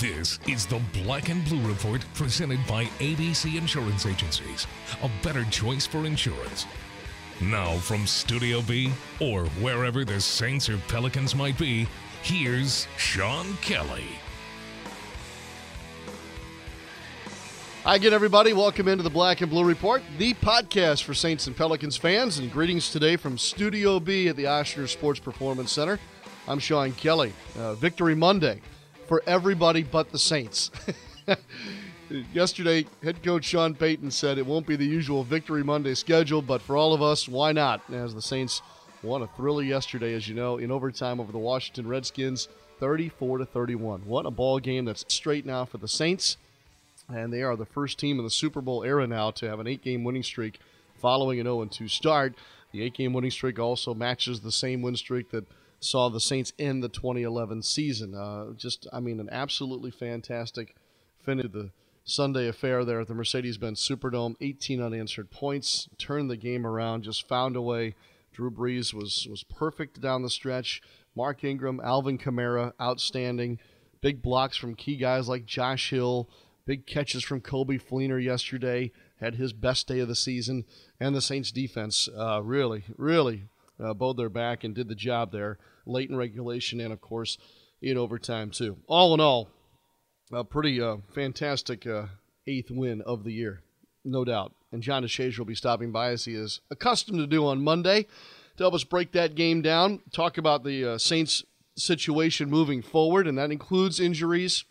This is the Black and Blue Report presented by ABC Insurance Agencies, a better choice for insurance. Now, from Studio B, or wherever the Saints or Pelicans might be, here's Sean Kelly. Hi again, everybody. Welcome into the Black and Blue Report, the podcast for Saints and Pelicans fans. And greetings today from Studio B at the Ochsner Sports Performance Center. I'm Sean Kelly. Uh, Victory Monday for everybody but the Saints. Yesterday, head coach Sean Payton said it won't be the usual Victory Monday schedule, but for all of us, why not? As the Saints won a thriller yesterday, as you know, in overtime over the Washington Redskins, 34 to 31. What a ball game that's straight now for the Saints and they are the first team in the Super Bowl era now to have an eight game winning streak following an 0 2 start. The eight game winning streak also matches the same win streak that saw the Saints end the 2011 season. Uh, just, I mean, an absolutely fantastic finish to the Sunday affair there at the Mercedes Benz Superdome. 18 unanswered points, turned the game around, just found a way. Drew Brees was, was perfect down the stretch. Mark Ingram, Alvin Kamara, outstanding. Big blocks from key guys like Josh Hill. Big catches from Coby Fleener yesterday. Had his best day of the season. And the Saints defense uh, really, really uh, bowed their back and did the job there late in regulation and, of course, in overtime, too. All in all, a pretty uh, fantastic uh, eighth win of the year, no doubt. And John DeShazier will be stopping by as he is accustomed to do on Monday to help us break that game down, talk about the uh, Saints situation moving forward, and that includes injuries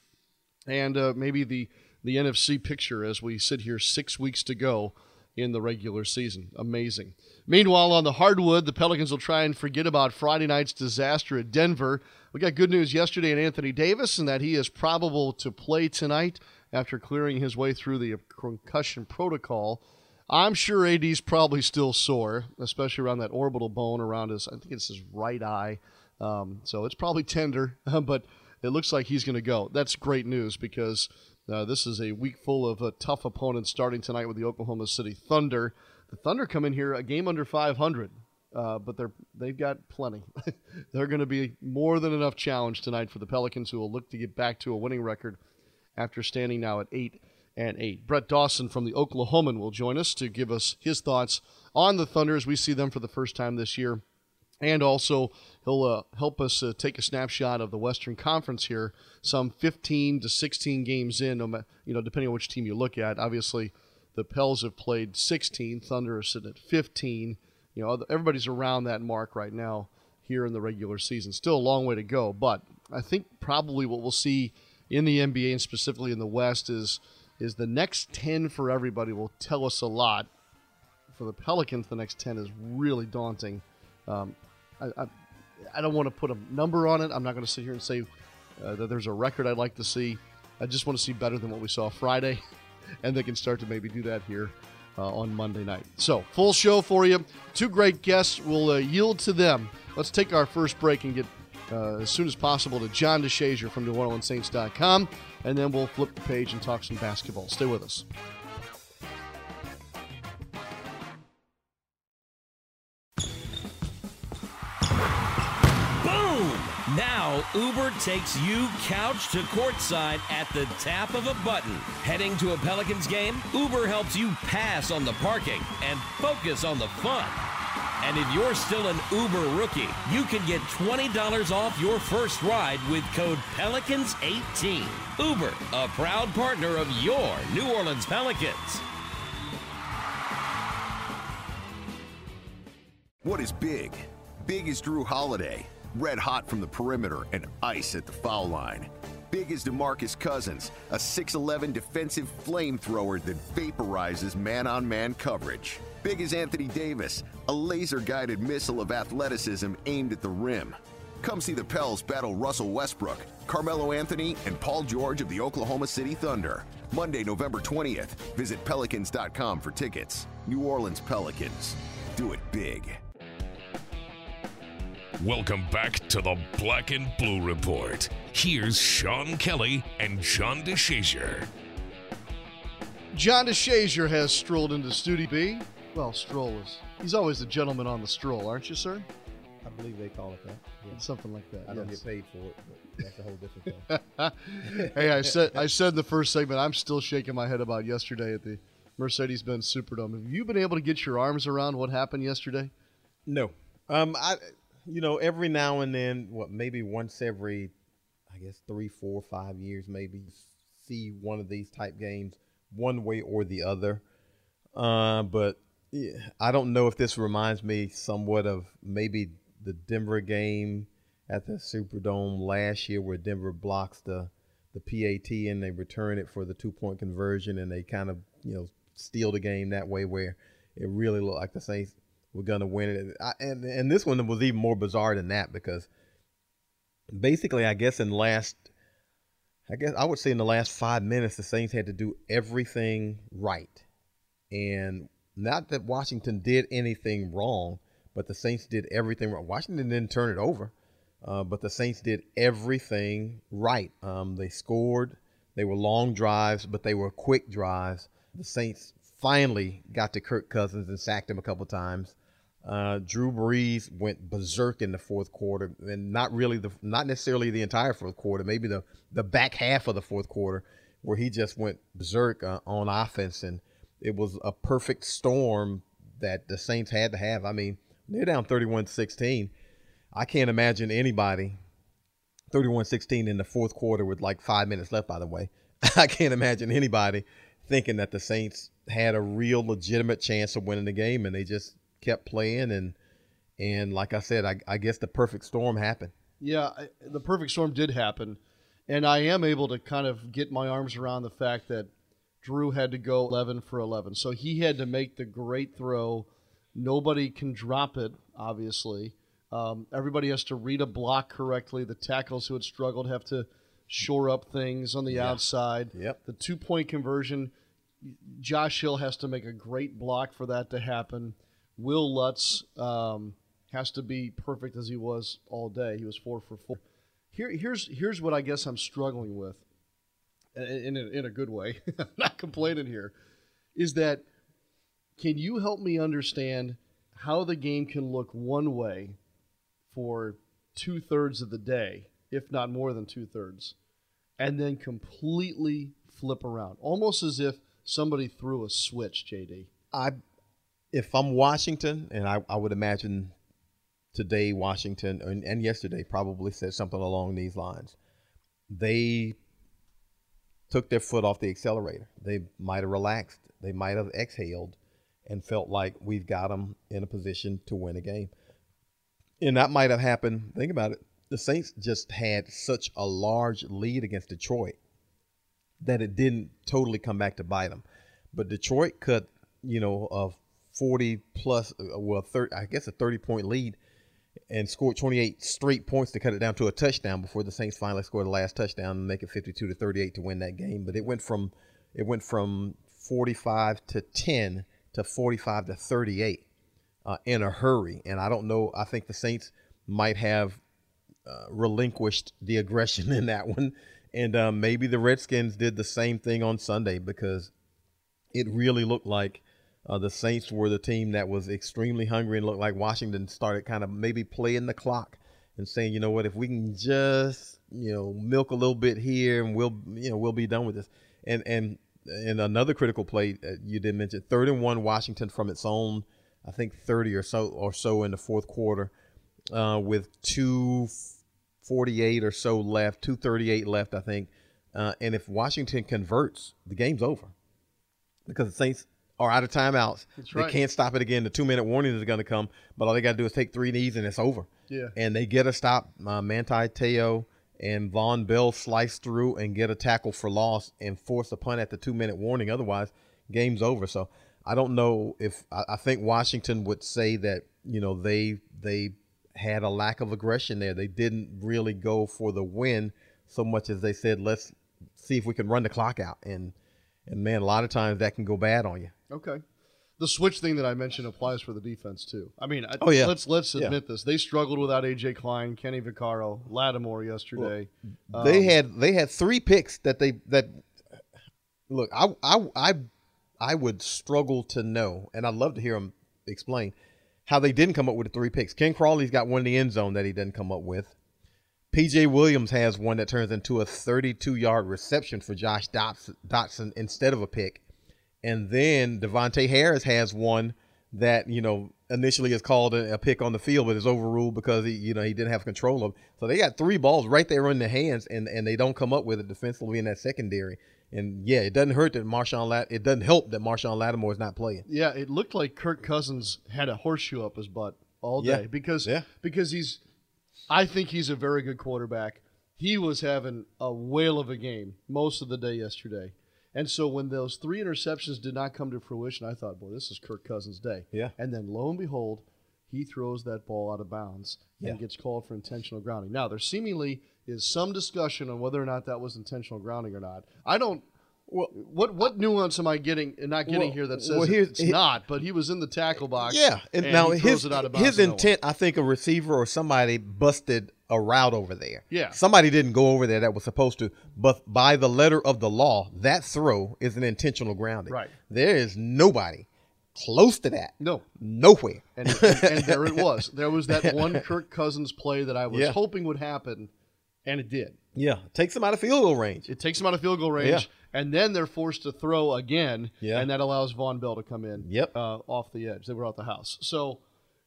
and uh, maybe the the NFC picture as we sit here six weeks to go in the regular season. Amazing. Meanwhile, on the hardwood, the Pelicans will try and forget about Friday night's disaster at Denver. We got good news yesterday on Anthony Davis and that he is probable to play tonight after clearing his way through the concussion protocol. I'm sure AD's probably still sore, especially around that orbital bone around his, I think it's his right eye. Um, so it's probably tender, but it looks like he's going to go. That's great news because uh, this is a week full of uh, tough opponents starting tonight with the Oklahoma City Thunder. The Thunder come in here a game under 500, uh, but they're they've got plenty. they're going to be more than enough challenge tonight for the Pelicans, who will look to get back to a winning record after standing now at eight and eight. Brett Dawson from the Oklahoman will join us to give us his thoughts on the Thunder as we see them for the first time this year and also, he'll uh, help us uh, take a snapshot of the Western Conference here, some 15 to 16 games in, you know, depending on which team you look at. Obviously, the Pels have played 16, Thunder are sitting at 15. You know, everybody's around that mark right now here in the regular season. Still a long way to go, but I think probably what we'll see in the NBA and specifically in the West is is the next 10 for everybody will tell us a lot. For the Pelicans, the next 10 is really daunting. Um, I, I, I don't want to put a number on it. I'm not going to sit here and say uh, that there's a record I'd like to see. I just want to see better than what we saw Friday, and they can start to maybe do that here uh, on Monday night. So, full show for you. Two great guests. We'll uh, yield to them. Let's take our first break and get uh, as soon as possible to John DeShazier from NewOrleansSaints.com, and then we'll flip the page and talk some basketball. Stay with us. Uber takes you couch to courtside at the tap of a button. Heading to a Pelicans game? Uber helps you pass on the parking and focus on the fun. And if you're still an Uber rookie, you can get $20 off your first ride with code Pelicans18. Uber, a proud partner of your New Orleans Pelicans. What is big? Big is Jrue Holiday red hot from the perimeter and ice at the foul line. Big as DeMarcus Cousins, a 6'11 defensive flamethrower that vaporizes man on man coverage. Big as Anthony Davis, a laser guided missile of athleticism aimed at the rim. Come see the Pels battle Russell Westbrook, Carmelo Anthony, and Paul George of the Oklahoma City Thunder. Monday, November 20th. Visit Pelicans.com for tickets. New Orleans Pelicans. Do it big. Welcome back to the Black and Blue Report. Here's Sean Kelly and John DeShazier. John DeShazier has strolled into Studio B. Well, stroll is. He's always the gentleman on the stroll, aren't you, sir? I'm believe they call it that. Yeah. Something like that. I don't yes. get paid for it, but that's a whole different thing. hey, I said I said in the first segment, I'm still shaking my head about yesterday at the Mercedes-Benz Superdome. Have you been able to get your arms around what happened yesterday? No. Um, I, you know, every now and then, what maybe once every, I guess three, four, five years, maybe see one of these type games, one way or the other. Uh, but yeah, I don't know if this reminds me somewhat of maybe the Denver game at the Superdome last year, where Denver blocks the the PAT and they return it for the two point conversion, and they kind of you know steal the game that way, where it really looked like the Saints were going to win it. And and this one was even more bizarre than that because basically, I guess in last, I guess I would say in the last five minutes, the Saints had to do everything right, and not that Washington did anything wrong, but the Saints did everything wrong. Washington didn't turn it over, uh, but the Saints did everything right. Um, they scored. They were long drives, but they were quick drives. The Saints finally got to Kirk Cousins and sacked him a couple times. Uh, Drew Brees went berserk in the fourth quarter, and not really the not necessarily the entire fourth quarter, maybe the the back half of the fourth quarter, where he just went berserk uh, on offense, and it was a perfect storm that the Saints had to have. I mean, they're down 31-16. I can't imagine anybody 31-16 in the fourth quarter with like five minutes left. By the way, I can't imagine anybody thinking that the Saints had a real legitimate chance of winning the game, and they just kept playing and and like I said, I, I guess the perfect storm happened. Yeah, I, the perfect storm did happen, and I am able to kind of get my arms around the fact that Drew had to go 11 for 11, so he had to make the great throw. Nobody can drop it, obviously. Um, everybody has to read a block correctly. The tackles who had struggled have to shore up things on the Yeah. outside. Yep. The two point conversion, Josh Hill has to make a great block for that to happen. Will Lutz um, has to be perfect as he was all day. He was four for four. Here, here's here's what I guess I'm struggling with, in a, in a good way. I'm not complaining here. Is that can you help me understand how the game can look one way for two thirds of the day, if not more than two thirds, and then completely flip around, almost as if somebody threw a switch, JD. I if I'm Washington, and I, I would imagine today Washington and, and yesterday probably said something along these lines. They took their foot off the accelerator. They might have relaxed. They might have exhaled and felt like we've got them in a position to win a game. And that might have happened. Think about it. The Saints just had such a large lead against Detroit that it didn't totally come back to bite them. But Detroit cut, you know, a 40 plus, uh, well, 30, I guess a 30 point lead and scored 28 straight points to cut it down to a touchdown before the Saints finally scored the last touchdown and make it 52 to 38 to win that game. But it went from it went from 45 to 10 to 45 to 38 uh, in a hurry. And I don't know. I think the Saints might have uh, relinquished the aggression in that one, and uh, maybe the Redskins did the same thing on Sunday because it really looked like uh, the Saints were the team that was extremely hungry and looked like Washington started kind of maybe playing the clock and saying, you know what, if we can just you know milk a little bit here and we'll you know we'll be done with this. And and and another critical play uh, you did mention, third and one Washington from its own, I think 30 or so or so in the fourth quarter, uh, with two forty eight or so left, 238 left, I think. Uh, and if Washington converts, the game's over because the Saints are out of timeouts. That's they right. can't stop it again. The two minute warning is going to come, but all they got to do is take three knees and it's over. Yeah. And they get a stop. Uh, Manti Te'o and Vonn Bell slice through and get a tackle for loss and force a punt at the two minute warning. Otherwise, game's over. So I don't know if I, I think Washington would say that you know they they had a lack of aggression there. They didn't really go for the win so much as they said, let's see if we can run the clock out. And and man, a lot of times that can go bad on you. Okay. The switch thing that I mentioned applies for the defense too. I mean, I, Oh, yeah. let's let's Yeah. admit this. They struggled without AJ Klein, Kenny Vaccaro, Lattimore yesterday. they Um, had they had three picks that they that look. I I I I would struggle to know, and I'd love to hear them explain how they didn't come up with the three picks. Ken Crawley's got one in the end zone that he didn't come up with. PJ Williams has one that turns into a 32 yard reception for Josh Doctson instead of a pick. And then De'Vante Harris has one that, you know, initially is called a, a, pick on the field, but is overruled because he, you know, he didn't have control of. So they got three balls right there in their hands, and and they don't come up with it defensively in that secondary. And yeah, it doesn't hurt that Marshon Lat. It doesn't help that Marshon Lattimore is not playing. Yeah, it looked like Kirk Cousins had a horseshoe up his butt all day Yeah. because Yeah. because he's. I think he's a very good quarterback. He was having a whale of a game most of the day yesterday. And so when those three interceptions did not come to fruition, I thought, boy, this is Kirk Cousins' day. Yeah. And then lo and behold, he throws that ball out of bounds and Yeah. gets called for intentional grounding. Now, there seemingly is some discussion on whether or not that was intentional grounding or not. I don't. Well, What what nuance am I getting and not getting Well- here that says well, it- it's he- not? But he was in the tackle box. Yeah, and, and now his it out of his intent, I think, a receiver or somebody busted a route over there. Yeah. somebody didn't go over there that was supposed to, but by the letter of the law, that throw is an intentional grounding. Right. There is nobody close to that. No. Nowhere. And, and, and there it was. There was that one Kirk Cousins play that I was Yeah. hoping would happen, and it did. Yeah, takes him out of field goal range. It takes them out of field goal range, Yeah. and then they're forced to throw again, Yeah. and that allows Vonn Bell to come in Yep. uh, off the edge. They were out the house. So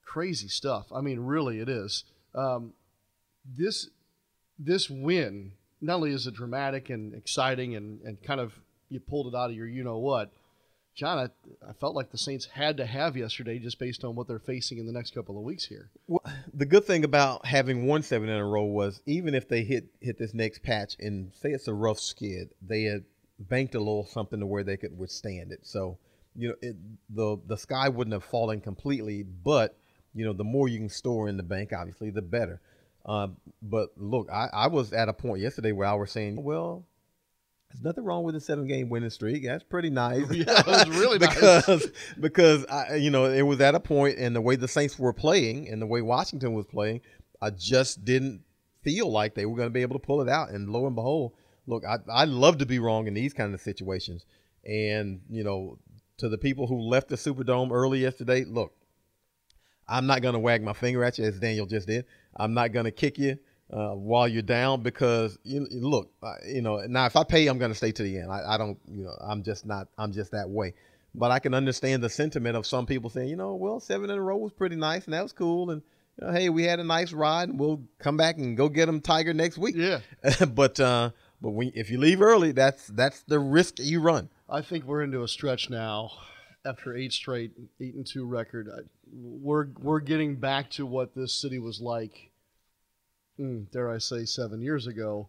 crazy stuff. I mean, really, it is. Um, this this win not only is it dramatic and exciting and, and kind of you pulled it out of your you know what. John, I, I felt like the Saints had to have yesterday just based on what they're facing in the next couple of weeks here. Well, the good thing about having one seven in a row was even if they hit hit this next patch and say it's a rough skid, they had banked a little something to where they could withstand it. So you know it, the the sky wouldn't have fallen completely, but you know the more you can store in the bank, obviously, the better. Um, but look, I, I was at a point yesterday where I was saying, well, there's nothing wrong with a seven game winning streak. That's pretty nice. Yeah, it was really nice. because because I, you know it was at a point and the way the Saints were playing and the way Washington was playing, I just didn't feel like they were going to be able to pull it out. And lo and behold, look, I I love to be wrong in these kind of situations. And you know, to the people who left the Superdome early yesterday, look, I'm not going to wag my finger at you as Daniel just did. I'm not going to kick you uh, while you're down because you look, uh, you know. Now, if I pay, I'm going to stay to the end. I, I don't, you know, I'm just not. I'm just that way. But I can understand the sentiment of some people saying, you know, well, seven in a row was pretty nice and that was cool, and you know, hey, we had a nice ride, and we'll come back and go get them Tiger next week. Yeah. but uh, but when if you leave early, that's that's the risk you run. I think we're into a stretch now after eight straight eight and two record. I, we're we're getting back to what this city was like. mm, dare I say, seven years ago.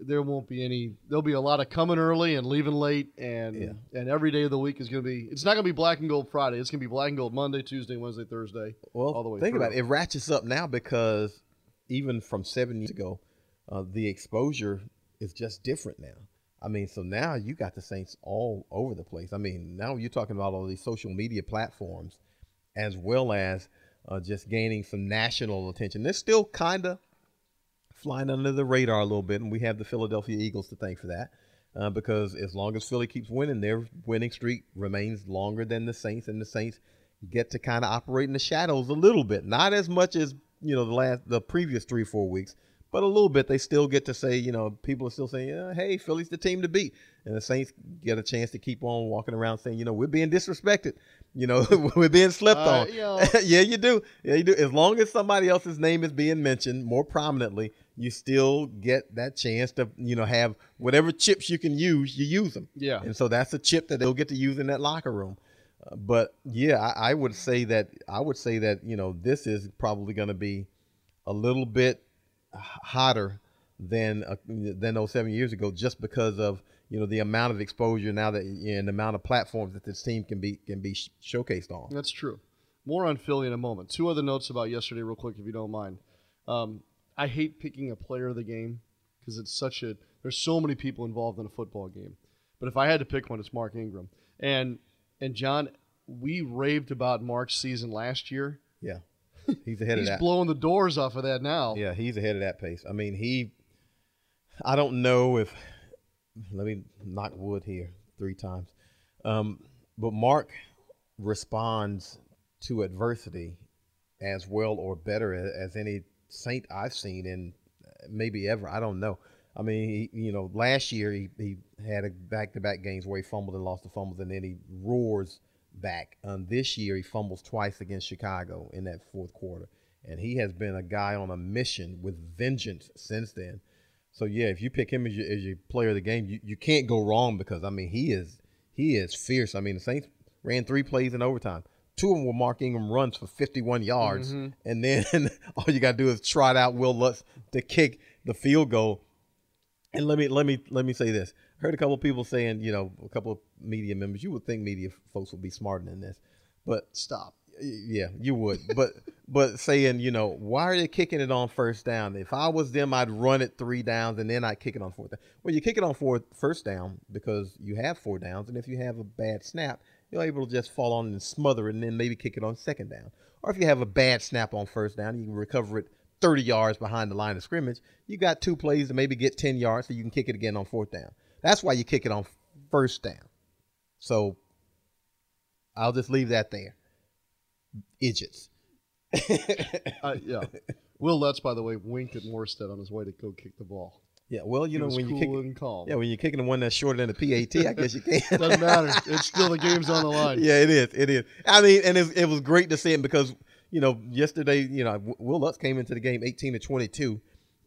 There won't be any. There'll be a lot of coming early and leaving late, and Yeah. and every day of the week is going to be. It's not going to be black and gold Friday. It's going to be black and gold Monday, Tuesday, Wednesday, Thursday. Well, all the way think through. about it. It ratchets up now because even from seven years ago, uh, the exposure is just different now. I mean, so now you got the Saints all over the place. I mean, now you're talking about all these social media platforms, as well as uh, just gaining some national attention. They're still kind of flying under the radar a little bit, and we have the Philadelphia Eagles to thank for that. Uh, because as long as Philly keeps winning, their winning streak remains longer than the Saints, and the Saints get to kind of operate in the shadows a little bit. Not as much as you know the last the previous three four weeks, but a little bit. They still get to say you know people are still saying, yeah, "Hey, Philly's the team to beat," and the Saints get a chance to keep on walking around saying, "You know, we're being disrespected. You know, we're being slept Uh, on." you know- yeah, you do. Yeah, you do. As long as somebody else's name is being mentioned more prominently, you still get that chance to, you know, have whatever chips you can use, you use them. Yeah. And so that's a chip that they'll get to use in that locker room. Uh, but yeah, I, I would say that I would say that you know this is probably going to be a little bit hotter than uh, than those seven years ago, just because of you know the amount of exposure now that and the amount of platforms that this team can be can be sh- showcased on. That's true. More on Philly in a moment. Two other notes about yesterday, real quick, if you don't mind. Um, I hate picking a player of the game because it's such a. There's so many people involved in a football game, but if I had to pick one, it's Mark Ingram. And and John, we raved about Mark's season last year. He's ahead He's of that. He's blowing the doors off of that now. Yeah, he's ahead of that pace. I mean, he. I don't know if. Let me knock wood here three times. Um, but Mark responds to adversity as well or better as, as any Saint I've seen in maybe ever. I don't know. I mean, he, you know, last year he, he had a back-to-back games where he fumbled and lost the fumbles, and then he roars back. Um, this year he fumbles twice against Chicago in that fourth quarter, and he has been a guy on a mission with vengeance since then. So yeah, if you pick him as your, as your player of the game, you, you can't go wrong because I mean he is he is fierce. I mean the Saints ran three plays in overtime. Two of them were Mark Ingram runs for 51 yards, Mm-hmm. and then all you got to do is trot out Will Lutz to kick the field goal. And let me let me let me say this. I heard a couple of people saying, you know, a couple of media members. You would think media folks would be smarter than this, but Stop. yeah, you would. But but saying, you know, why are they kicking it on first down? If I was them, I'd run it three downs and then I'd kick it on fourth down. Well, you kick it on fourth first down because you have four downs, and if you have a bad snap, you're able to just fall on and smother it and then maybe kick it on second down. Or if you have a bad snap on first down, you can recover it 30 yards behind the line of scrimmage. You got two plays to maybe get 10 yards so you can kick it again on fourth down. That's why you kick it on first down. So I'll just leave that there. Idiots. Uh, yeah. Will Lutz, by the way, winked at Morstead on his way to go kick the ball. Yeah, well, you He know when you cool kick, and calm. yeah, when you're kicking the one that's shorter than the PAT, I guess you can. Doesn't matter. It's still the game's on the line. yeah, it is. It is. I mean, and it, it was great to see him because you know yesterday, you know, Will Lutz came into the game 18 to 22,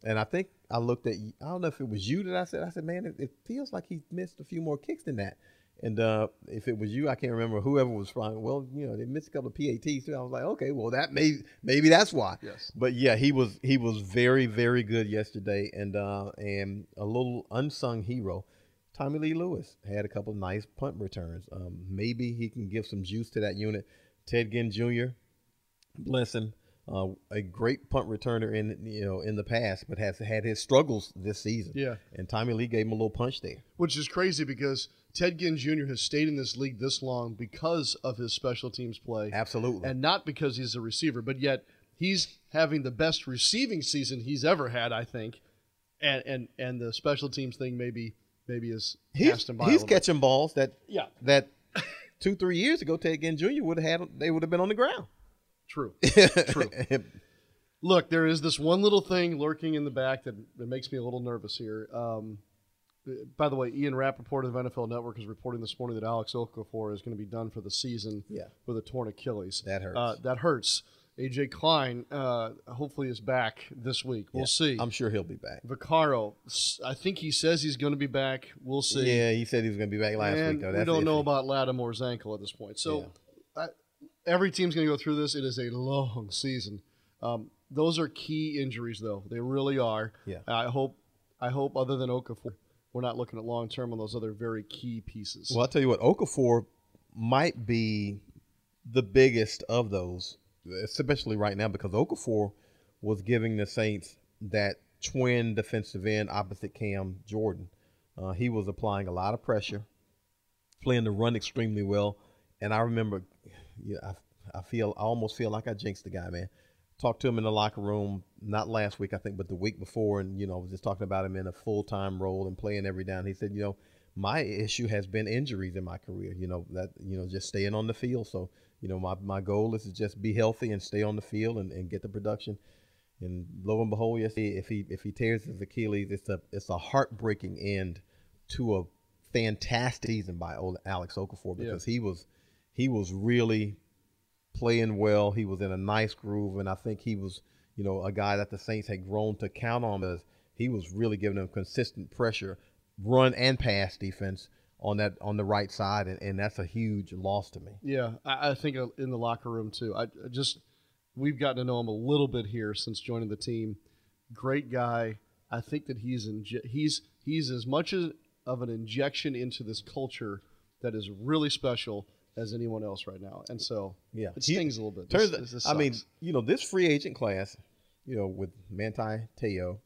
and I think I looked at I don't know if it was you that I said I said, man, it, it feels like he missed a few more kicks than that. And uh, if it was you, I can't remember whoever was flying. Well, you know, they missed a couple of PATs too. I was like, okay, well, that may maybe that's why. Yes. But yeah, he was he was very very good yesterday, and uh, and a little unsung hero. Tommylee Lewis had a couple nice punt returns. Um, maybe he can give some juice to that unit. Ted Ginn Jr. Bless him. Uh, a great punt returner in you know in the past, but has had his struggles this season. Yeah. and Tommy Lee gave him a little punch there. Which is crazy because Ted Ginn Jr. has stayed in this league this long because of his special teams play. Absolutely. And not because he's a receiver, but yet he's having the best receiving season he's ever had, I think. And and and the special teams thing maybe maybe is he's passed him by. a he's little bit. catching balls that Yeah. that two three years ago Ted Ginn Jr. would have had they would have been on the ground. True. True. Look, there is this one little thing lurking in the back that, that makes me a little nervous here. Um, by the way, Ian Rapoport of the NFL Network is reporting this morning that Alex Okafor is going to be done for the season Yeah. with a torn Achilles. That hurts. Uh, that hurts. AJ Klein uh, hopefully is back this week. We'll Yeah, see. I'm sure he'll be back. Vaccaro, I think he says he's going to be back. We'll see. Yeah, he said he was going to be back last and week. Though. we don't know about Lattimore's ankle at this point. So I, every team's going to go through this. It is a long season. Um, those are key injuries, though. They really are. Yeah. I hope. I hope, other than Okafor, we're not looking at long term on those other very key pieces. Well, I'll tell you what, Okafor might be the biggest of those, especially right now, because Okafor was giving the Saints that twin defensive end opposite Cam Jordan. Uh, he was applying a lot of pressure, playing the run extremely well. And I remember, yeah, I, I feel, I almost feel like I jinxed the guy, man. Talked to him in the locker room, not last week, I think, but the week before, and you know, was just talking about him in a full time role and playing every down. He said, you know, my issue has been injuries in my career. You know that you know just staying on the field. So you know my, my goal is to just be healthy and stay on the field and, and get the production. And lo and behold, yes, if he if he tears his Achilles, it's a it's a heartbreaking end to a fantastic season by old Alex Okafor because he was he was really playing well. He was in a nice groove, and I think he was you know a guy that the Saints had grown to count on because he was really giving them consistent pressure, run and pass defense on that on the right side, and, and that's a huge loss to me. Yeah, I, I think uh, in the locker room too. I, I just we've gotten to know him a little bit here since joining the team. Great guy. I think that he's inje- he's he's as much as of an injection into this culture that is really special as anyone else right now. And so Yeah. it He- stings a little bit. Turns This- this- this I mean, you know, this free agent class, you know, with Manti Te'o,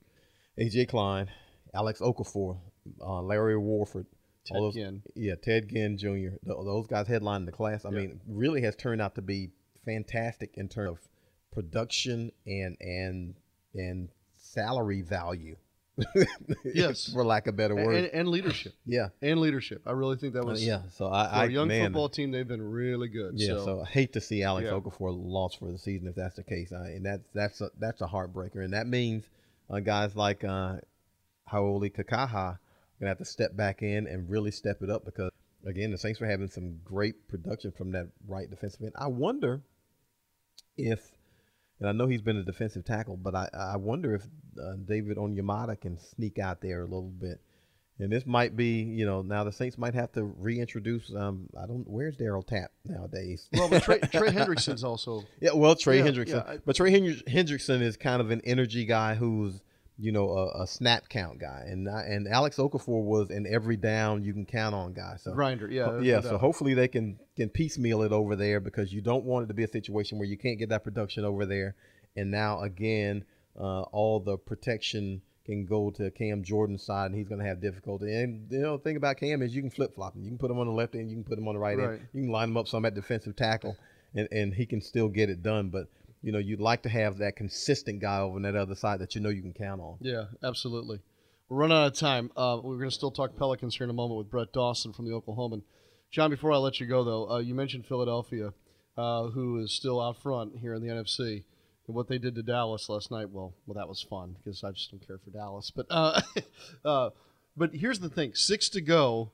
AJ Klein, Alex Okafor, uh, Larry Warford, Ted those, Ginn. yeah, Ted Ginn Jr. th- those guys headlining the class. I Yeah. mean, really has turned out to be fantastic in terms of production and and and salary value. Yes. for lack of a better word. and, and leadership. yeah, And leadership. I really think that Uh, was yeah. So I, for I a young man, football team. They've been really good. Yeah, so, so, I hate to see Alex Yeah. Okafor lost for the season if that's the case, uh, and that's that's a, that's a heartbreaker, and that means uh, guys like uh, Hau'oli Kikaha gonna have to step back in and really step it up because again, the Saints were having some great production from that right defensive end. I wonder if, and I know he's been a defensive tackle, but I I wonder if uh, David Onyemata can sneak out there a little bit. And this might be, you know, now the Saints might have to reintroduce. Um, I don't. Where's Darryl Tapp nowadays? well, but Trey, Trey Hendrickson's also Yeah, well, Trey Yeah, Hendrickson, yeah, I- but Trey Hendrickson is kind of an energy guy who's, you know, a, a snap count guy, and I- and Alex Okafor was an every down you can count on guy. So grinder. Yeah, yeah. So hopefully they can can piecemeal it over there because you don't want it to be a situation where you can't get that production over there, and now again, uh, all the protection can go to Cam Jordan's side, and he's going to have difficulty. And you know, the thing about Cam is you can flip flop him. You can put him on the left end, you can put him on the right, Right. end. You can line him up some at defensive tackle, and, and he can still get it done. But you know, you'd like to have that consistent guy over on that other side that you know you can count on. Yeah, absolutely. We're running out of time. Uh, we're going to still talk Pelicans here in a moment with Brett Dawson from the Oklahoman. John, before I let you go, though, uh, you mentioned Philadelphia, uh, who is still out front here in the NFC. And what they did to Dallas last night, well, well, that was fun because I just don't care for Dallas. But uh, uh, but here's the thing: six to go.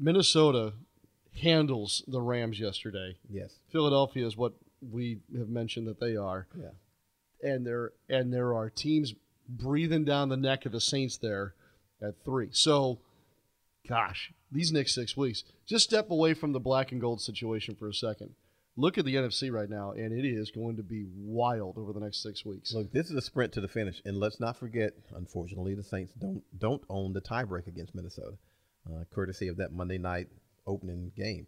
Minnesota handles the Rams yesterday. Yes. Philadelphia is what we have mentioned that they are Yeah. and there and there are teams breathing down the neck of the Saints there at three. So, gosh, these next six weeks, just step away from the black and gold situation for a second. Look at the NFC right now, and it is going to be wild over the next six weeks. Look, this is a sprint to the finish, and let's not forget. Unfortunately, the Saints don't don't own the tiebreak against Minnesota, uh, courtesy of that Monday night opening game.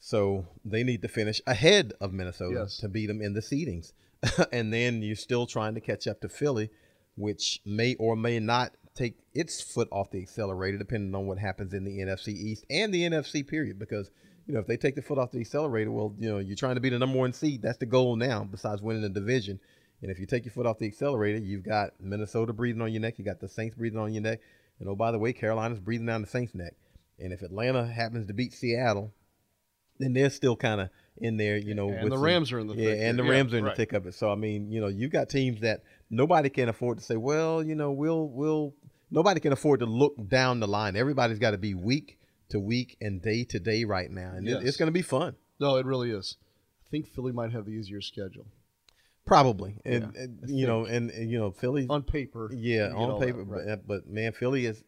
So they need to finish ahead of Minnesota Yes. to beat them in the seedings, and then you're still trying to catch up to Philly, which may or may not take its foot off the accelerator, depending on what happens in the NFC East and the NFC period. Because you know if they take the foot off the accelerator, well, you know you're trying to be the number one seed. That's the goal now. Besides winning the division, and if you take your foot off the accelerator, you've got Minnesota breathing on your neck, you got the Saints breathing on your neck, and oh by the way, Carolina's breathing down the Saints' neck. And if Atlanta happens to beat Seattle, then they're still kind of in there, you know. And the some- Rams are in the yeah, thick and the. Yeah, Rams are in right. the thick of it. So I mean, you know, you got teams that nobody can afford to say, well, you know, we'll we'll nobody can afford to look down the line. Everybody's got to be week to week and day to day right now, and it- it's going to be fun. No, it really is. I think Philly might have the easier schedule Probably, and, Yeah, and, you know, and, and you know, Philly on paper. Yeah, you get all on that, paper, right. but, but man, Philly is.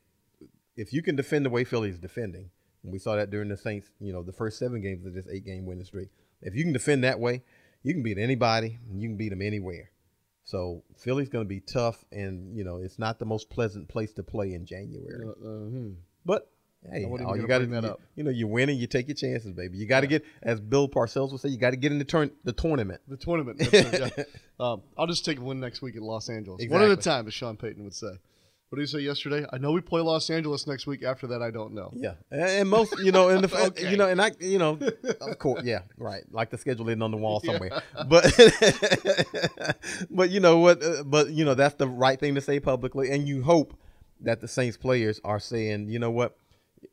If you can defend the way Philly is defending, and we saw that during the Saints, you know, the first seven games of this eight-game winning streak. If you can defend that way, you can beat anybody, and you can beat them anywhere. So Philly's going to be tough, and you know, it's not the most pleasant place to play in January. Uh, uh, hmm. But hey, all you got to you, up. you know, you win and you take your chances, baby. You got to get, as Bill Parcells would say, you got to get in the turn the tournament. The tournament. Right, yeah. um, I'll just take win next week in Los Angeles. One at a time, as Sean Payton would say. What did he say yesterday? I know we play Los Angeles next week. After that, I don't know. Yeah, and most, you know, and the Okay. you know, and I, you know, of course, yeah, right, like the schedule isn't on the wall somewhere, but, but you know what, uh, but you know that's the right thing to say publicly, and you hope that the Saints players are saying, you know what,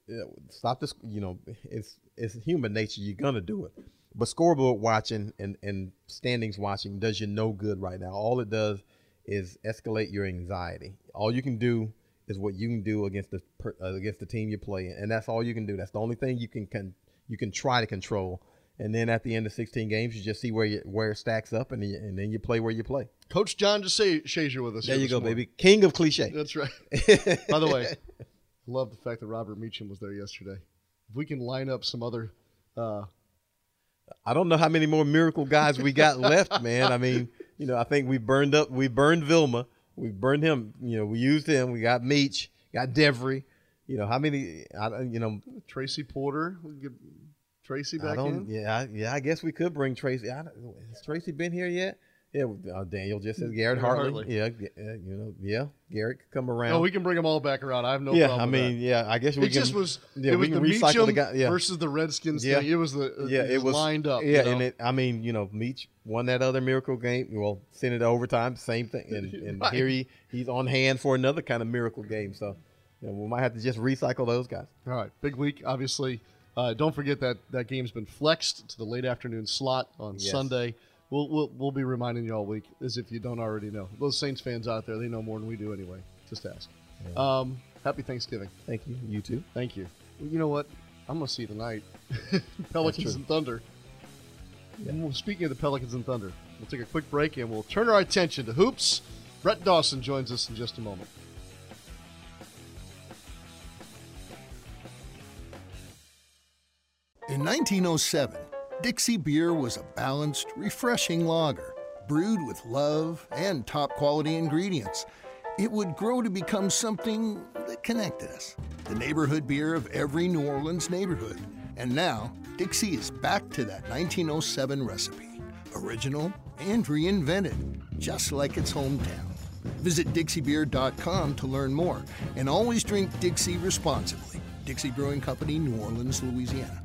uh, stop this, you know, it's it's human nature, you're gonna do it, but scoreboard watching and and standings watching does you no good right now. All it does is escalate your anxiety. All you can do is what you can do against the uh, against the team you're playing, and that's all you can do. That's the only thing you can, can you can try to control. And then at the end of 16 games, you just see where you, where it stacks up, and you, and then you play where you play. Coach John Shazier with us. There you go, morning. baby. King of cliche. That's right. By the way, I love the fact that Robert Meacham was there yesterday. If we can line up some other, uh, I don't know how many more miracle guys we got left, man. I mean, you know, I think we burned up, we burned Vilma, we burned him. You know, we used him. We got Meach, got Devery. You know, how many? I, you know, Tracy Porter, we get Tracy back in. Yeah, I, yeah. I guess we could bring Tracy. I, don't- has Tracy been here yet? Yeah, uh, Daniel just says Garrett Hartley. Hartley. Yeah, uh, you know, yeah, Garrett could come around. No, we can bring them all back around. I have no yeah, problem. I with mean, that. yeah, I guess we it can. just was. yeah, it we was can the recycle the Meacham guy. Yeah, versus the Redskins Yeah. thing. It was the yeah, it was lined up. Yeah, you know? and it. I mean, you know, Meach won that other miracle game. Well, sent it to overtime. Same thing, and, and Right. here he he's on hand for another kind of miracle game. So, you know, we might have to just recycle those guys. All right, big week. Obviously, uh, don't forget that that game's been flexed to the late afternoon slot on Yes. Sunday. We'll, we'll we'll be reminding you all week, as if you don't already know. Those Saints fans out there, they know more than we do anyway. Just ask. Um, happy Thanksgiving. Thank you. You too. Thank you. Well, you know what? I'm gonna see you tonight. Pelicans and Thunder. Well, speaking of the Pelicans and Thunder, we'll take a quick break and we'll turn our attention to hoops. Brett Dawson joins us in just a moment. In 1907, Dixie Beer was a balanced, refreshing lager, brewed with love and top quality ingredients. It would grow to become something that connected us the neighborhood beer of every New Orleans neighborhood. And now, Dixie is back to that 1907 recipe original and reinvented, just like its hometown. Visit DixieBeer.com to learn more and always drink Dixie responsibly. Dixie Brewing Company, New Orleans, Louisiana.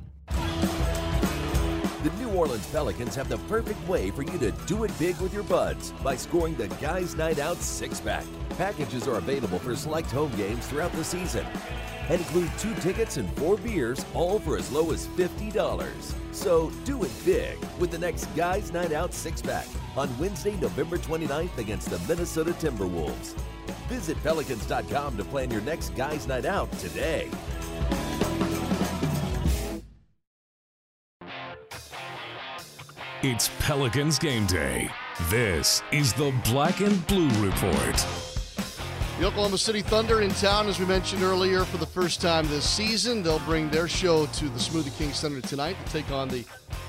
Orleans Pelicans have the perfect way for you to do it big with your buds by scoring the Guys Night Out six pack. Packages are available for select home games throughout the season and include two tickets and four beers, all for as low as $50. So do it big with the next Guys Night Out six pack on Wednesday, November 29th against the Minnesota Timberwolves. Visit Pelicans.com to plan your next Guys Night Out today. It's Pelicans game day. This is the Black and Blue Report. The Oklahoma City Thunder in town, as we mentioned earlier, for the first time this season. They'll bring their show to the Smoothie King Center tonight to take on the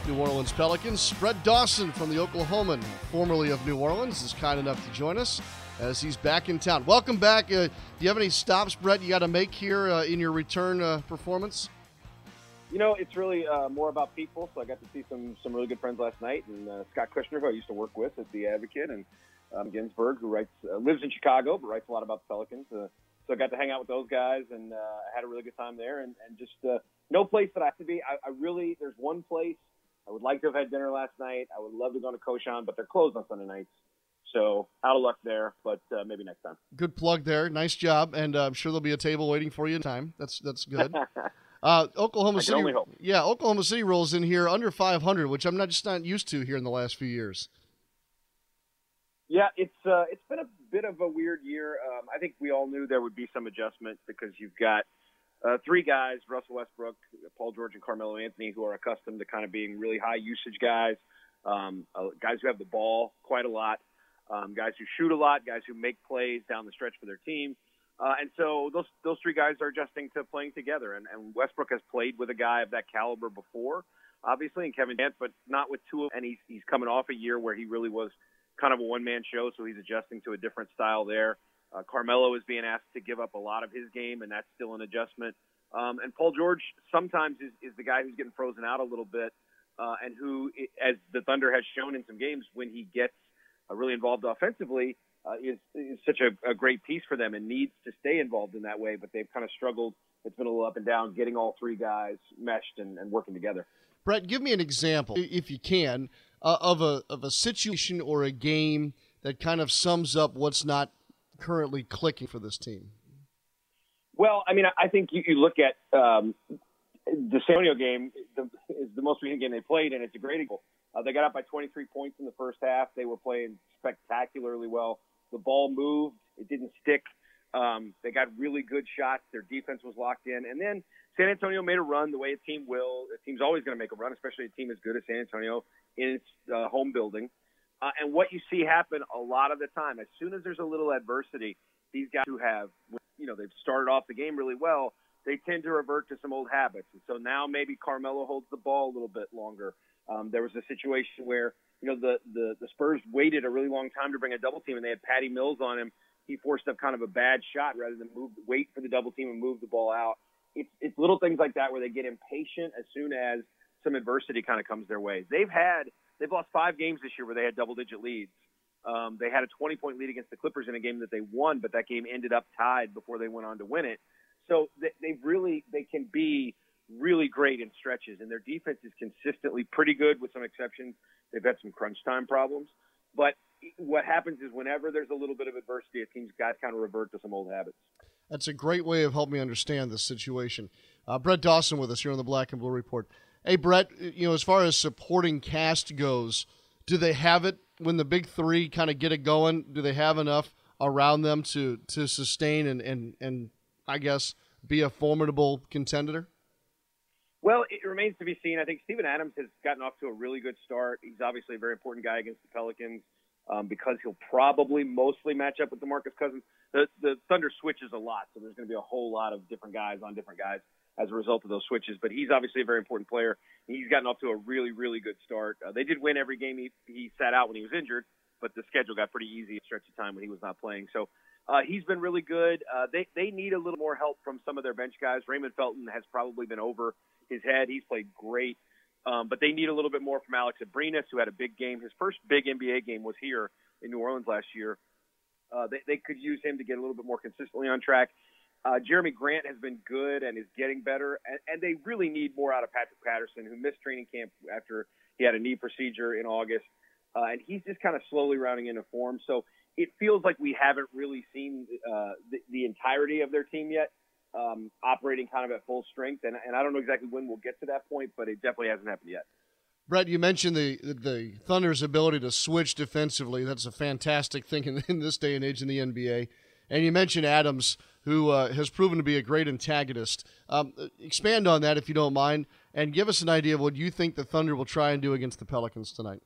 New Orleans Pelicans. Brett Dawson from the Oklahoman, formerly of New Orleans, is kind enough to join us as he's back in town. Welcome back. Uh, do you have any stops, Brett, you got to make here uh, in your return uh, performance? You know, it's really uh, more about people. So I got to see some some really good friends last night, and uh, Scott Kushner, who I used to work with at the Advocate, and um, Ginsburg, who writes uh, lives in Chicago but writes a lot about the Pelicans. Uh, so I got to hang out with those guys, and uh, I had a really good time there. And, and just uh, no place that I have to be. I, I really there's one place I would like to have had dinner last night. I would love to go to Cochon, but they're closed on Sunday nights. So out of luck there, but uh, maybe next time. Good plug there. Nice job, and uh, I'm sure there'll be a table waiting for you in time. That's that's good. Uh, Oklahoma City, yeah, Oklahoma City rolls in here under 500, which I'm not just not used to here in the last few years. Yeah, it's uh, it's been a bit of a weird year. Um, I think we all knew there would be some adjustment because you've got uh, three guys: Russell Westbrook, Paul George, and Carmelo Anthony, who are accustomed to kind of being really high usage guys, um, uh, guys who have the ball quite a lot, um, guys who shoot a lot, guys who make plays down the stretch for their team. Uh, and so those those three guys are adjusting to playing together. And, and Westbrook has played with a guy of that caliber before, obviously, and Kevin Durant, but not with two. Of, and he's he's coming off a year where he really was kind of a one man show, so he's adjusting to a different style there. Uh, Carmelo is being asked to give up a lot of his game, and that's still an adjustment. Um, and Paul George sometimes is, is the guy who's getting frozen out a little bit, uh, and who, as the Thunder has shown in some games, when he gets uh, really involved offensively, uh, is, is such a, a great piece for them and needs to stay involved in that way. But they've kind of struggled. It's been a little up and down, getting all three guys meshed and, and working together. Brett, give me an example, if you can, uh, of a of a situation or a game that kind of sums up what's not currently clicking for this team. Well, I mean, I think you, you look at um, the San Antonio game the, is the most recent game they played, and it's a great example. Uh, they got up by 23 points in the first half. They were playing spectacularly well. The ball moved. It didn't stick. Um, they got really good shots. Their defense was locked in. And then San Antonio made a run the way a team will. A team's always going to make a run, especially a team as good as San Antonio in its uh, home building. Uh, and what you see happen a lot of the time, as soon as there's a little adversity, these guys who have, you know, they've started off the game really well, they tend to revert to some old habits. And so now maybe Carmelo holds the ball a little bit longer. Um, there was a situation where, you know, the, the, the Spurs waited a really long time to bring a double team and they had Patty Mills on him. He forced up kind of a bad shot rather than move, wait for the double team and move the ball out. It's, it's little things like that where they get impatient as soon as some adversity kind of comes their way. They've had, they've lost five games this year where they had double digit leads. Um, they had a 20 point lead against the Clippers in a game that they won, but that game ended up tied before they went on to win it. So they, they really they can be really great in stretches, and their defense is consistently pretty good, with some exceptions. They've had some crunch time problems, but what happens is whenever there's a little bit of adversity, a team's got to kind of revert to some old habits. That's a great way of helping me understand this situation. Uh, Brett Dawson with us here on the Black and Blue Report. Hey, Brett, you know, as far as supporting cast goes, do they have it when the big three kind of get it going? Do they have enough around them to to sustain and and and I guess be a formidable contender? Well, it remains to be seen. I think Steven Adams has gotten off to a really good start. He's obviously a very important guy against the Pelicans um, because he'll probably mostly match up with DeMarcus Cousins. The, the Thunder switches a lot, so there's going to be a whole lot of different guys on different guys as a result of those switches. But he's obviously a very important player. He's gotten off to a really, really good start. Uh, they did win every game he, he sat out when he was injured, but the schedule got pretty easy a stretch of time when he was not playing. So uh, he's been really good. Uh, they they need a little more help from some of their bench guys. Raymond Felton has probably been over his head. He's played great, um, but they need a little bit more from Alex Abrines, who had a big game. His first big NBA game was here in New Orleans last year. Uh, they, they could use him to get a little bit more consistently on track. Uh, Jerami Grant has been good and is getting better, and, and they really need more out of Patrick Patterson, who missed training camp after he had a knee procedure in August, uh, and he's just kind of slowly rounding into form. So it feels like we haven't really seen uh, the, the entirety of their team yet um, operating kind of at full strength, and, and I don't know exactly when we'll get to that point, but it definitely hasn't happened yet. Brett, you mentioned the the Thunder's ability to switch defensively. That's a fantastic thing in, in this day and age in the NBA. And you mentioned Adams, who uh, has proven to be a great antagonist. Um, expand on that if you don't mind, and give us an idea of what you think the Thunder will try and do against the Pelicans tonight.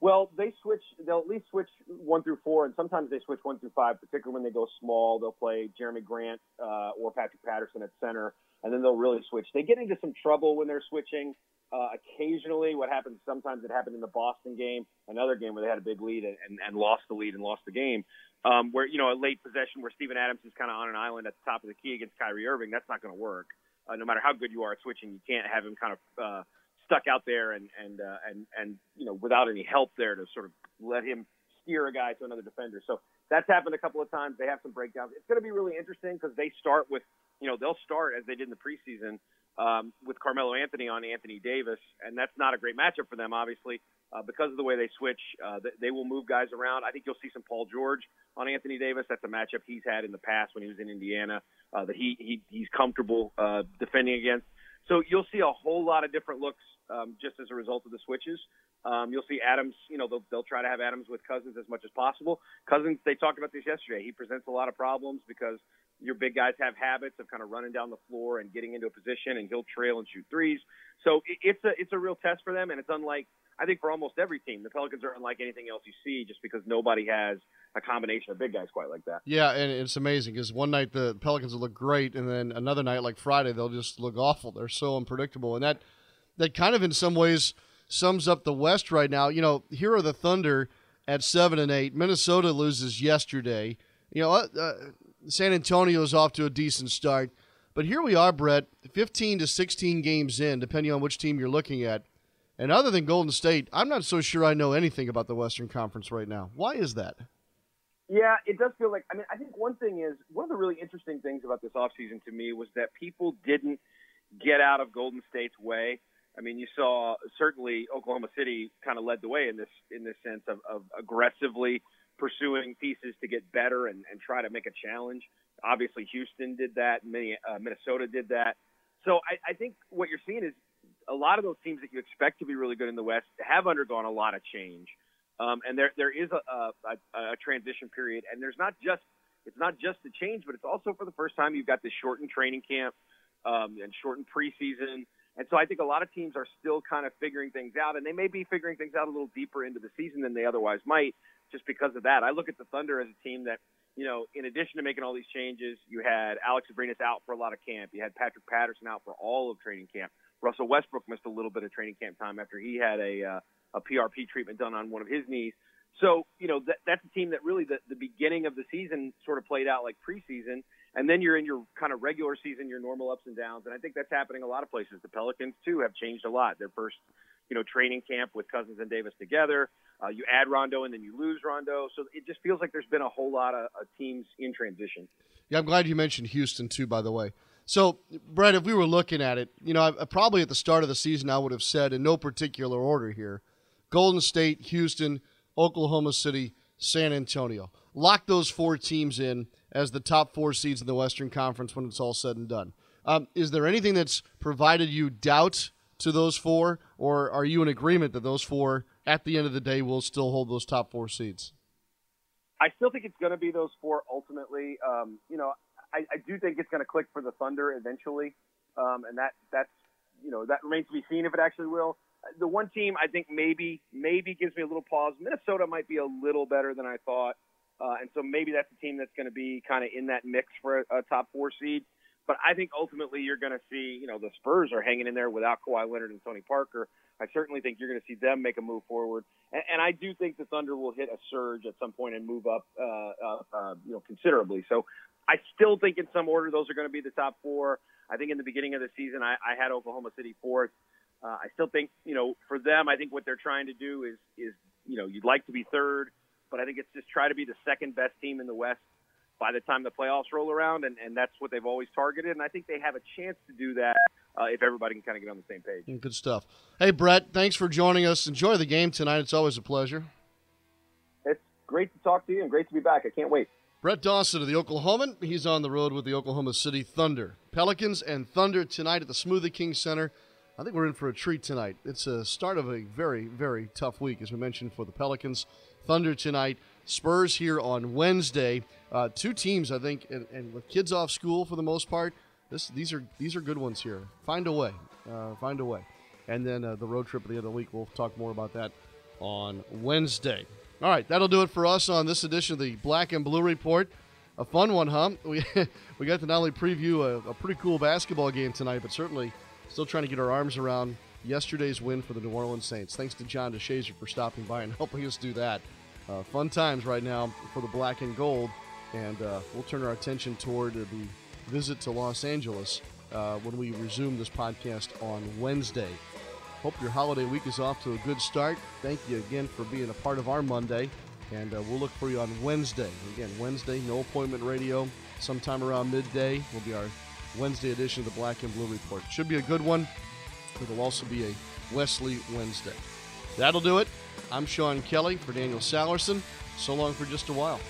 Well, they switch. They'll at least switch one through four, and sometimes they switch one through five. Particularly when they go small, they'll play Jerami Grant uh, or Patrick Patterson at center, and then they'll really switch. They get into some trouble when they're switching. Uh, occasionally, what happens sometimes it happened in the Boston game, another game where they had a big lead and, and, and lost the lead and lost the game. Um, where you know a late possession where Steven Adams is kind of on an island at the top of the key against Kyrie Irving, that's not going to work. Uh, no matter how good you are at switching, you can't have him kind of uh, stuck out there and and uh, and and you know without any help there to sort of let him steer a guy to another defender. So that's happened a couple of times. They have some breakdowns. It's going to be really interesting because they start with you know they'll start as they did in the preseason um, with Carmelo Anthony on Anthony Davis, and that's not a great matchup for them, obviously, uh, because of the way they switch. Uh, they, will move guys around. I think you'll see some Paul George on Anthony Davis. That's a matchup he's had in the past when he was in Indiana uh, that he, he he's comfortable uh, defending against. So you'll see a whole lot of different looks um, just as a result of the switches. Um, you'll see Adams, you know, they'll, they'll try to have Adams with Cousins as much as possible. Cousins, they talked about this yesterday. He presents a lot of problems because your big guys have habits of kind of running down the floor and getting into a position, and he'll trail and shoot threes. So it's a it's a real test for them, and it's unlike I think for almost every team. The Pelicans are unlike anything else you see, just because nobody has a combination of big guys quite like that. Yeah, and it's amazing because one night the Pelicans will look great, and then another night like Friday they'll just look awful. They're so unpredictable, and that that kind of in some ways sums up the West right now. You know, here are the Thunder at seven and eight. Minnesota loses yesterday. You know, uh, uh, San Antonio is off to a decent start, but here we are, Brett, fifteen to sixteen games in, depending on which team you're looking at. And other than Golden State, I'm not so sure I know anything about the Western Conference right now. Why is that? Yeah, it does feel like. I mean, I think one thing is one of the really interesting things about this offseason to me was that people didn't get out of Golden State's way. I mean, you saw certainly Oklahoma City kind of led the way in this in this sense of, of aggressively pursuing pieces to get better and, and try to make a challenge. Obviously, Houston did that. Many, uh, Minnesota did that. So I, I think what you're seeing is a lot of those teams that you expect to be really good in the West have undergone a lot of change, um, and there there is a, a, a transition period. And there's not just it's not just the change, but it's also for the first time you've got this shortened training camp um, and shortened preseason and so I think a lot of teams are still kind of figuring things out, and they may be figuring things out a little deeper into the season than they otherwise might, just because of that. I look at the Thunder as a team that, you know, in addition to making all these changes, you had Alex Abrines out for a lot of camp. You had Patrick Patterson out for all of training camp. Russell Westbrook missed a little bit of training camp time after he had a uh, a PRP treatment done on one of his knees. So, you know, that, that's a team that really the, the beginning of the season sort of played out like preseason and then you're in your kind of regular season, your normal ups and downs. And I think that's happening a lot of places. The Pelicans too have changed a lot. Their first, you know, training camp with Cousins and Davis together. Uh, you add Rondo and then you lose Rondo. So it just feels like there's been a whole lot of, of teams in transition. Yeah, I'm glad you mentioned Houston too. By the way, so Brett, if we were looking at it, you know, probably at the start of the season, I would have said in no particular order here: Golden State, Houston, Oklahoma City, San Antonio. Lock those four teams in as the top four seeds in the Western Conference when it's all said and done. Um, is there anything that's provided you doubt to those four, or are you in agreement that those four, at the end of the day, will still hold those top four seeds? I still think it's going to be those four ultimately. Um, you know, I, I, do think it's going to click for the Thunder eventually, um, and that that's you know that remains to be seen if it actually will. The one team I think maybe maybe gives me a little pause. Minnesota might be a little better than I thought, uh, and so maybe that's a team that's going to be kind of in that mix for a, a top four seed. But I think ultimately you're going to see, you know, the Spurs are hanging in there without Kawhi Leonard and Tony Parker. I certainly think you're going to see them make a move forward, and, and I do think the Thunder will hit a surge at some point and move up, uh, uh, uh, you know, considerably. So I still think in some order those are going to be the top four. I think in the beginning of the season I, I had Oklahoma City fourth. Uh, I still think, you know, for them, I think what they're trying to do is, is, you know, you'd like to be third, but I think it's just try to be the second best team in the West by the time the playoffs roll around, and, and that's what they've always targeted. And I think they have a chance to do that uh, if everybody can kind of get on the same page. Good stuff. Hey, Brett, thanks for joining us. Enjoy the game tonight. It's always a pleasure. It's great to talk to you and great to be back. I can't wait. Brett Dawson of the Oklahoman. He's on the road with the Oklahoma City Thunder. Pelicans and Thunder tonight at the Smoothie King Center. I think we're in for a treat tonight. It's a start of a very, very tough week, as we mentioned, for the Pelicans. Thunder tonight. Spurs here on Wednesday. Uh, two teams, I think, and, and, with kids off school for the most part, this these are these are good ones here. Find a way, uh, find a way, and then uh, the road trip of the week. We'll talk more about that on Wednesday. All right, that'll do it for us on this edition of the Black and Blue Report. A fun one, huh? We we got to not only preview a, a pretty cool basketball game tonight, but certainly still trying to get our arms around yesterday's win for the New Orleans Saints. Thanks to John DeShazier for stopping by and helping us do that. Uh, fun times right now for the black and gold, and uh, we'll turn our attention toward the visit to Los Angeles uh, when we resume this podcast on Wednesday. Hope your holiday week is off to a good start. Thank you again for being a part of our Monday, and uh, we'll look for you on Wednesday. Again, Wednesday, no appointment radio. Sometime around midday will be our Wednesday edition of the Black and Blue Report. Should be a good one. It'll also be a Wesley Wednesday. That'll do it. I'm Sean Kelly for Daniel Salerson. So long for just a while.